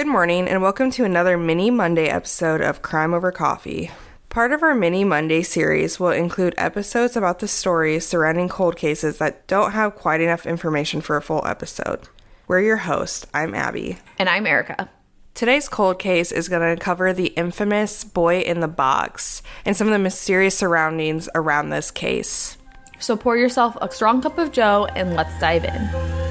Good morning, and welcome to another mini Monday episode of Crime Over Coffee. Part of our mini Monday series will include episodes about the stories surrounding cold cases that don't have quite enough information for a full episode. We're your hosts. I'm Abby. And I'm Erica. Today's cold case is going to cover the infamous boy in the box and some of the mysterious surroundings around this case. So pour yourself a strong cup of Joe and let's dive in.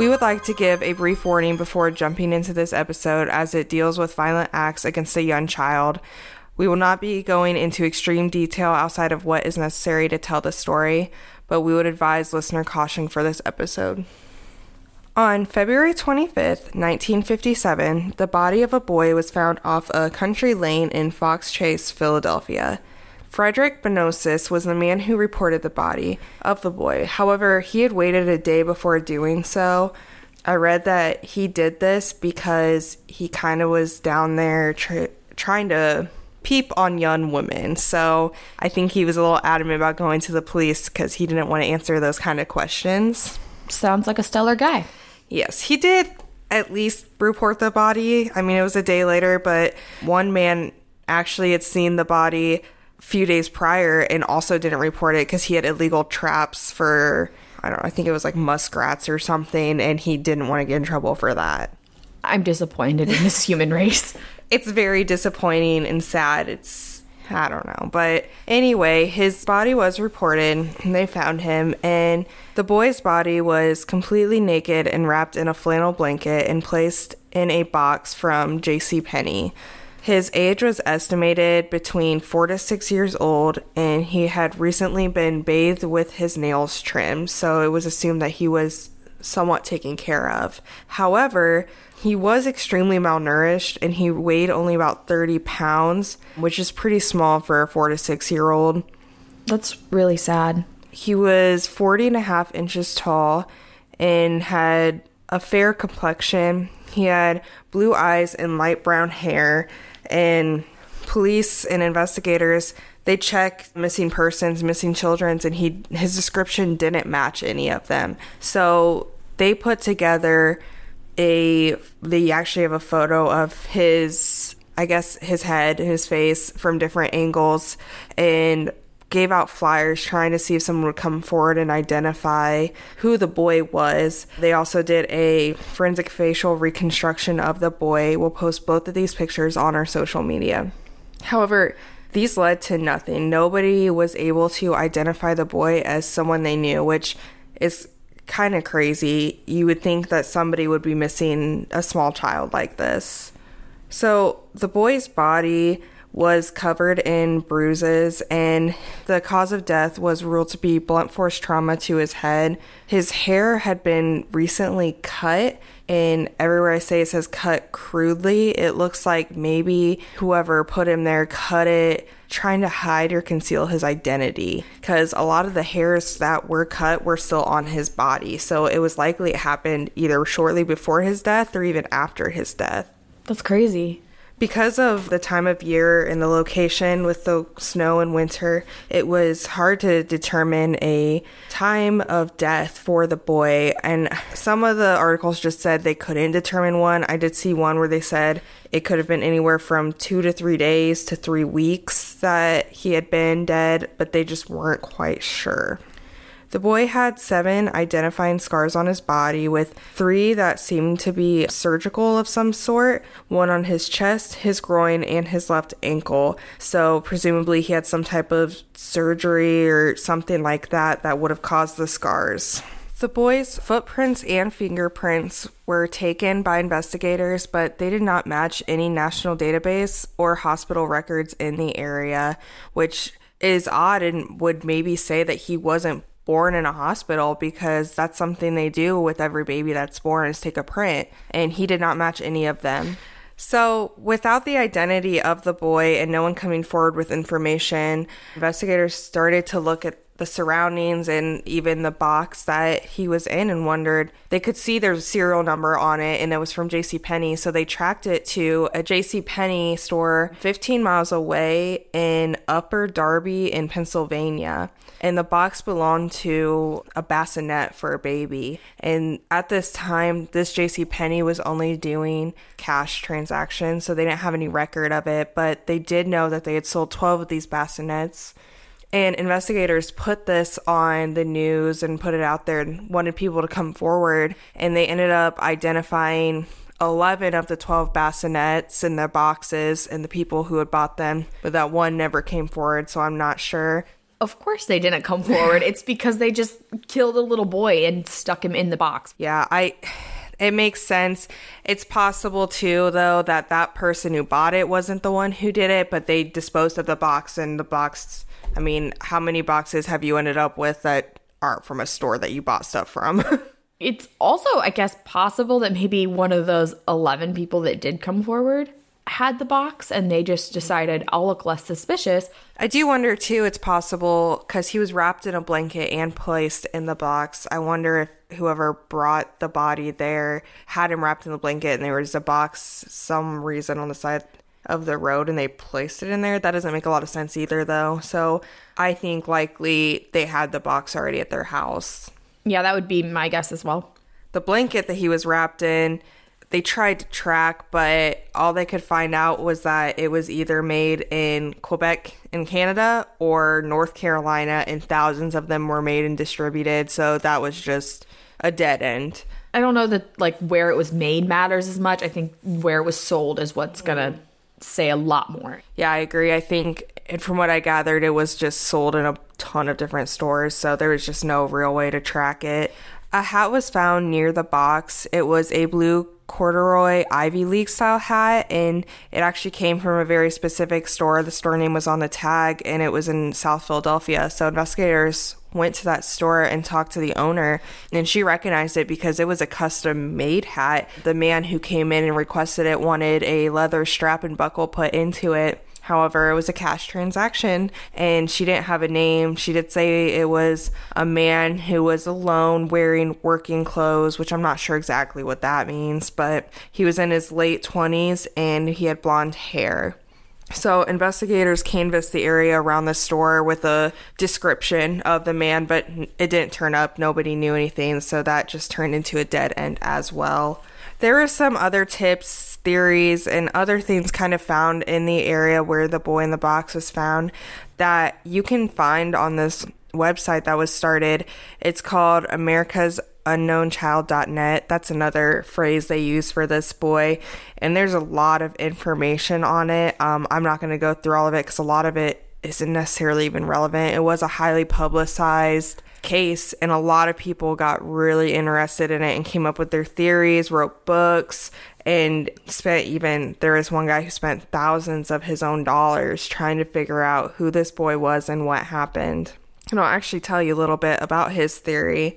We would like to give a brief warning before jumping into this episode as it deals with violent acts against a young child. We will not be going into extreme detail outside of what is necessary to tell the story, but we would advise listener caution for this episode. On February 25th, 1957, the body of a boy was found off a country lane in Fox Chase, Philadelphia. Frederick Benonis was the man who reported the body of the boy. However, he had waited a day before doing so. I read that he did this because he kind of was down there tr- trying to peep on young women. So I think he was a little adamant about going to the police because he didn't want to answer those kind of questions. Sounds like a stellar guy. Yes, he did at least report the body. I mean, it was a day later, but one man actually had seen the body few days prior and also didn't report it because he had illegal traps for I don't know, I think it was like muskrats or something, and he didn't want to get in trouble for that. I'm disappointed in this human race. It's very disappointing and sad. It's I don't know. But anyway, his body was reported. They found him, and the boy's body was completely naked and wrapped in a flannel blanket and placed in a box from J.C. Penney. His age was estimated between four to six years old, and he had recently been bathed with his nails trimmed, so it was assumed that he was somewhat taken care of. However, he was extremely malnourished and he weighed only about 30 pounds, which is pretty small for a four to six year old. That's really sad. He was 40 and a half inches tall and had a fair complexion. He had blue eyes and light brown hair and police and investigators they check missing persons, missing children's, and he his description didn't match any of them. So they put together a they actually have a photo of his I guess his head, his face from different angles, and gave out flyers trying to see if someone would come forward and identify who the boy was. They also did a forensic facial reconstruction of the boy. We'll post both of these pictures on our social media. However, these led to nothing. Nobody was able to identify the boy as someone they knew, which is kind of crazy. You would think that somebody would be missing a small child like this. So, the boy's body was covered in bruises, and the cause of death was ruled to be blunt force trauma to his head. His hair had been recently cut, and everywhere I say it says cut crudely, it looks like maybe whoever put him there cut it trying to hide or conceal his identity because a lot of the hairs that were cut were still on his body. So it was likely it happened either shortly before his death or even after his death. That's crazy. Because of the time of year and the location with the snow and winter, it was hard to determine a time of death for the boy. And some of the articles just said they couldn't determine one. I did see one where they said it could have been anywhere from two to three days to three weeks that he had been dead, but they just weren't quite sure. The boy had seven identifying scars on his body, with three that seemed to be surgical of some sort one on his chest, his groin, and his left ankle. So, presumably, he had some type of surgery or something like that that would have caused the scars. The boy's footprints and fingerprints were taken by investigators, but they did not match any national database or hospital records in the area, which is odd and would maybe say that he wasn't born in a hospital because that's something they do with every baby that's born is take a print and he did not match any of them. So, without the identity of the boy and no one coming forward with information, investigators started to look at the surroundings and even the box that he was in and wondered they could see there's a serial number on it and it was from JC Penney. So they tracked it to a JC Penney store 15 miles away in Upper Darby in Pennsylvania. And the box belonged to a bassinet for a baby. And at this time this JC Penney was only doing cash transactions so they didn't have any record of it but they did know that they had sold 12 of these bassinets and investigators put this on the news and put it out there and wanted people to come forward. And they ended up identifying 11 of the 12 bassinets in their boxes and the people who had bought them, but that one never came forward. So I'm not sure. Of course they didn't come forward. it's because they just killed a little boy and stuck him in the box. Yeah, I it makes sense. It's possible too, though, that that person who bought it wasn't the one who did it, but they disposed of the box and the box I mean, how many boxes have you ended up with that aren't from a store that you bought stuff from? it's also, I guess, possible that maybe one of those 11 people that did come forward had the box and they just decided I'll look less suspicious. I do wonder too, it's possible because he was wrapped in a blanket and placed in the box. I wonder if whoever brought the body there had him wrapped in the blanket and there was a box, some reason on the side of the road and they placed it in there. That doesn't make a lot of sense either, though. So I think likely they had the box already at their house. Yeah, that would be my guess as well. The blanket that he was wrapped in, they tried to track, but all they could find out was that it was either made in Quebec in Canada or North Carolina, and thousands of them were made and distributed. So that was just a dead end. I don't know that like where it was made matters as much. I think where it was sold is what's gonna say a lot more. Yeah, I agree. I think, and from what I gathered, it was just sold in a ton of different stores, so there was just no real way to track it. A hat was found near the box. It was a blue corduroy Ivy League style hat, and it actually came from a very specific store. The store name was on the tag, and it was in South Philadelphia. So investigators went to that store and talked to the owner, and she recognized it because it was a custom made hat. The man who came in and requested it wanted a leather strap and buckle put into it. However, it was a cash transaction and she didn't have a name. She did say it was a man who was alone wearing working clothes, which I'm not sure exactly what that means, but he was in his late 20s and he had blonde hair. So, investigators canvassed the area around the store with a description of the man, but it didn't turn up. Nobody knew anything, so that just turned into a dead end as well. There were some other tips, theories, and other things kind of found in the area where the boy in the box was found that you can find on this website that was started. It's called America's unknownchild.net. That's another phrase they use for this boy. And there's a lot of information on it. Um, I'm not going to go through all of it because a lot of it isn't necessarily even relevant. It was a highly publicized case, and a lot of people got really interested in it and came up with their theories, wrote books, and spent even there was one guy who spent thousands of his own dollars trying to figure out who this boy was and what happened. And I'll actually tell you a little bit about his theory.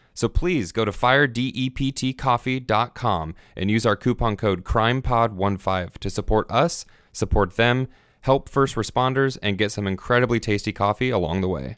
So please go to firedeptcoffee.com and use our coupon code CRIMEPOD15 to support us, support them, help first responders, and get some incredibly tasty coffee along the way.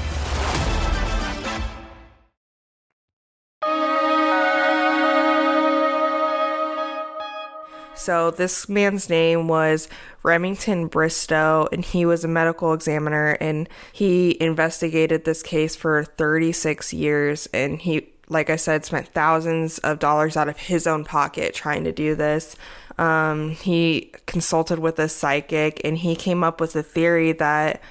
So this man's name was Remington Bristow, and he was a medical examiner, and he investigated this case for 36 years, and he like I said, spent thousands of dollars out of his own pocket trying to do this. Um, he consulted with a psychic and he came up with a theory that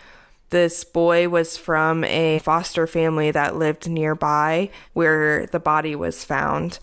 this boy was from a foster family that lived nearby where the body was found.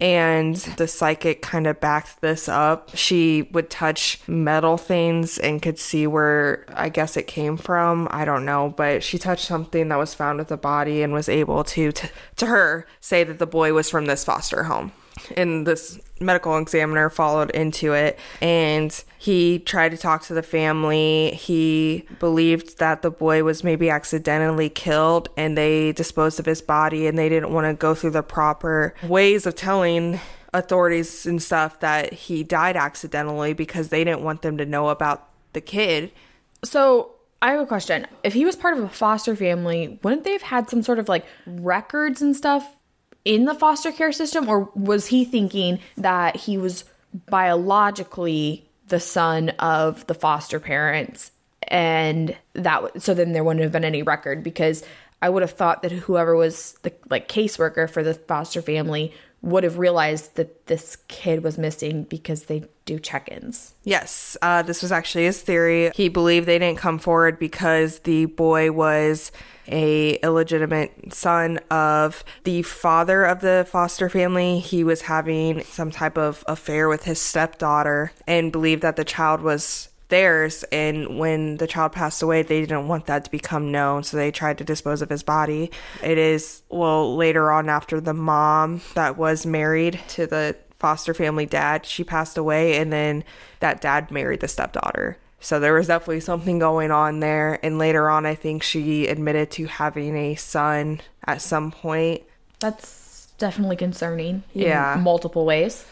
And the psychic kind of backed this up. She would touch metal things and could see where I guess it came from. I don't know, but she touched something that was found with the body and was able to, to, to her, say that the boy was from this foster home and this medical examiner followed into it. And he tried to talk to the family. He believed that the boy was maybe accidentally killed and they disposed of his body and they didn't want to go through the proper ways of telling authorities and stuff that he died accidentally because they didn't want them to know about the kid. So I have a question. If he was part of a foster family, wouldn't they have had some sort of like records and stuff in the foster care system? Or was he thinking that he was biologically the son of the foster parents and that so then there wouldn't have been any record because I would have thought that whoever was the like caseworker for the foster family would have realized that this kid was missing because they do check-ins. Yes, uh, this was actually his theory. He believed they didn't come forward because the boy was a illegitimate son of the father of the foster family. He was having some type of affair with his stepdaughter and believed that the child was theirs and when the child passed away they didn't want that to become known so they tried to dispose of his body it is well later on after the mom that was married to the foster family dad she passed away and then that dad married the stepdaughter so there was definitely something going on there and later on i think she admitted to having a son at some point That's definitely concerning in Yeah. multiple ways.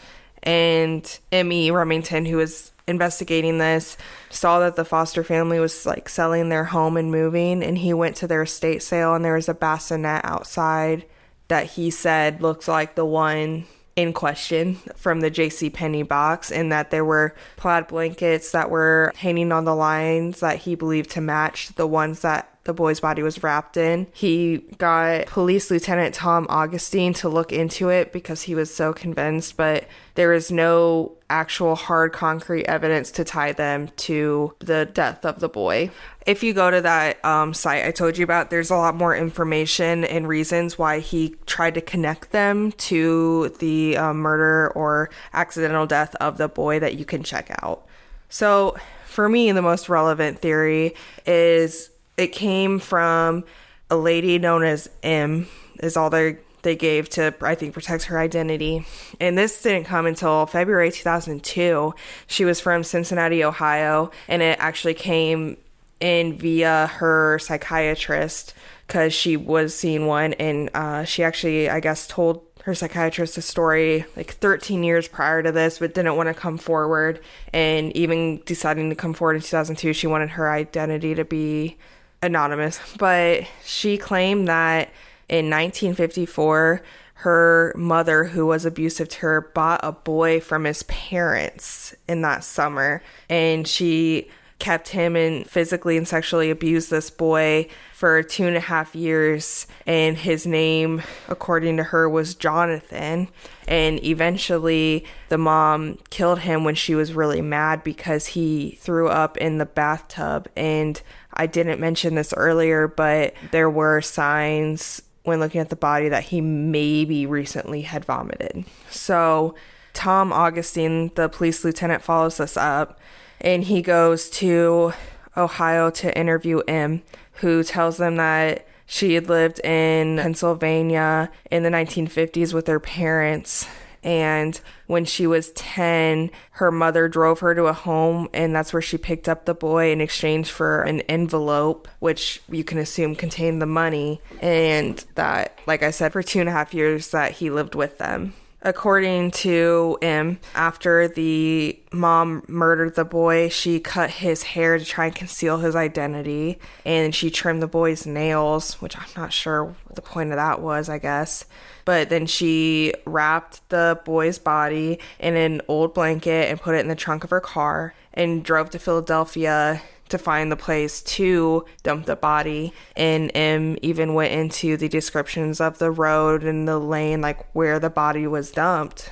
and Emmy Remington, who was investigating this, saw that the foster family was like selling their home and moving, and he went to their estate sale, and there was a bassinet outside that he said looks like the one in question from the J.C. Penney box, and that there were plaid blankets that were hanging on the lines that he believed to match the ones that the boy's body was wrapped in. He got Police Lieutenant Tom Augustine to look into it because he was so convinced, but there is no actual hard concrete evidence to tie them to the death of the boy. If you go to that um, site I told you about, there's a lot more information and reasons why he tried to connect them to the uh, murder or accidental death of the boy that you can check out. So, for me, the most relevant theory is it came from a lady known as M, is all they they gave to I think protect her identity. And this didn't come until February 2002. She was from Cincinnati, Ohio, and it actually came in via her psychiatrist because she was seeing one, and uh, she actually I guess told her psychiatrist a story like 13 years prior to this, but didn't want to come forward. And even deciding to come forward in 2002, she wanted her identity to be anonymous. But she claimed that in 1954, her mother, who was abusive to her, bought a boy from his parents in that summer. And she kept him and physically and sexually abused this boy for two and a half years. And his name, according to her, was Jonathan. And eventually, the mom killed him when she was really mad because he threw up in the bathtub. And I didn't mention this earlier, but there were signs when looking at the body that he maybe recently had vomited. So, Tom Augustine, the police lieutenant, follows us up and he goes to Ohio to interview M, who tells them that she had lived in Pennsylvania in the 1950s with her parents. And when she was 10, her mother drove her to a home, and that's where she picked up the boy in exchange for an envelope, which you can assume contained the money. And that, like I said, for two and a half years, that he lived with them. According to M, after the mom murdered the boy, she cut his hair to try and conceal his identity, and she trimmed the boy's nails, which I'm not sure what the point of that was, I guess. But then she wrapped the boy's body in an old blanket and put it in the trunk of her car and drove to Philadelphia to find the place to dump the body. And M even went into the descriptions of the road and the lane, like where the body was dumped.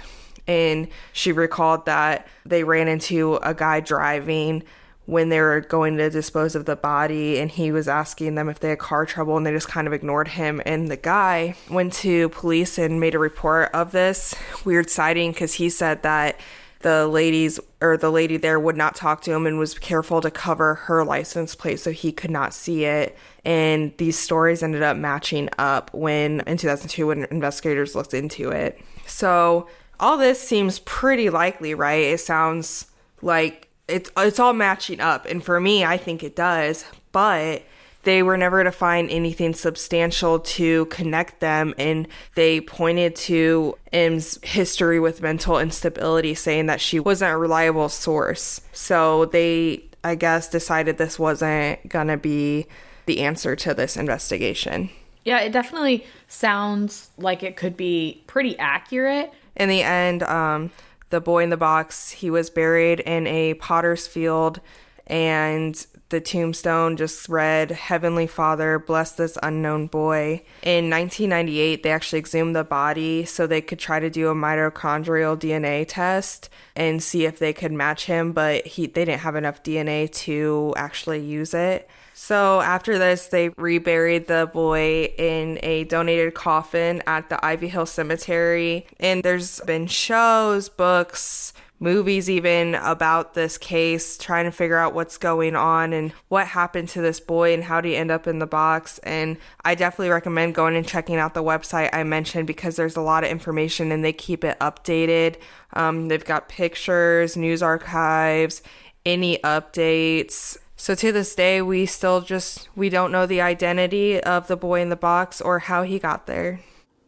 And she recalled that they ran into a guy driving when they were going to dispose of the body and he was asking them if they had car trouble and they just kind of ignored him and the guy went to police and made a report of this weird sighting because he said that the ladies or the lady there would not talk to him and was careful to cover her license plate so he could not see it. And these stories ended up matching up when in 2002 when investigators looked into it. So all this seems pretty likely right? It sounds like it's it's all matching up. And for me I think it does. But they were never to find anything substantial to connect them and they pointed to M's history with mental instability saying that she wasn't a reliable source so they I guess decided this wasn't gonna be the answer to this investigation Yeah, it definitely sounds like it could be pretty accurate. in the end, um, the boy in the box, he was buried in a potter's field, and the tombstone just read, Heavenly Father, bless this unknown boy. In 1998, they actually exhumed the body so they could try to do a mitochondrial DNA test and see if they could match him, but he they didn't have enough DNA to actually use it. So after this, they reburied the boy in a donated coffin at the Ivy Hill Cemetery. And there's been shows, books, movies even about this case, trying to figure out what's going on and what happened to this boy and how did he end up in the box. And I definitely recommend going and checking out the website I mentioned because there's a lot of information and they keep it updated. Um, they've got pictures, news archives, any updates. So to this day, we still just we don't know the identity of the boy in the box or how he got there.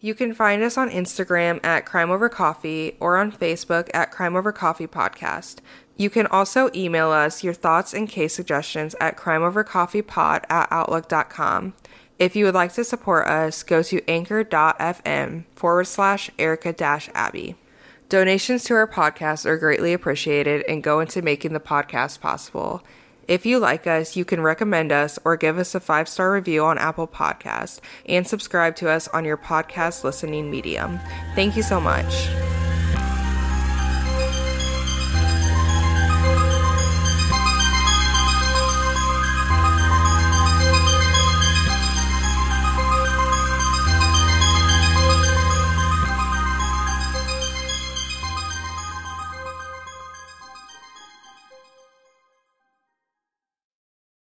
You can find us on Instagram at Crime Over Coffee or on Facebook at Crime Over Coffee Podcast. You can also email us your thoughts and case suggestions at crimeovercoffeepod at outlook.com. If you would like to support us, go to anchor.fm forward slash Erica Abby. Donations to our podcast are greatly appreciated and go into making the podcast possible. If you like us, you can recommend us or give us a five star review on Apple Podcasts and subscribe to us on your podcast listening medium. Thank you so much.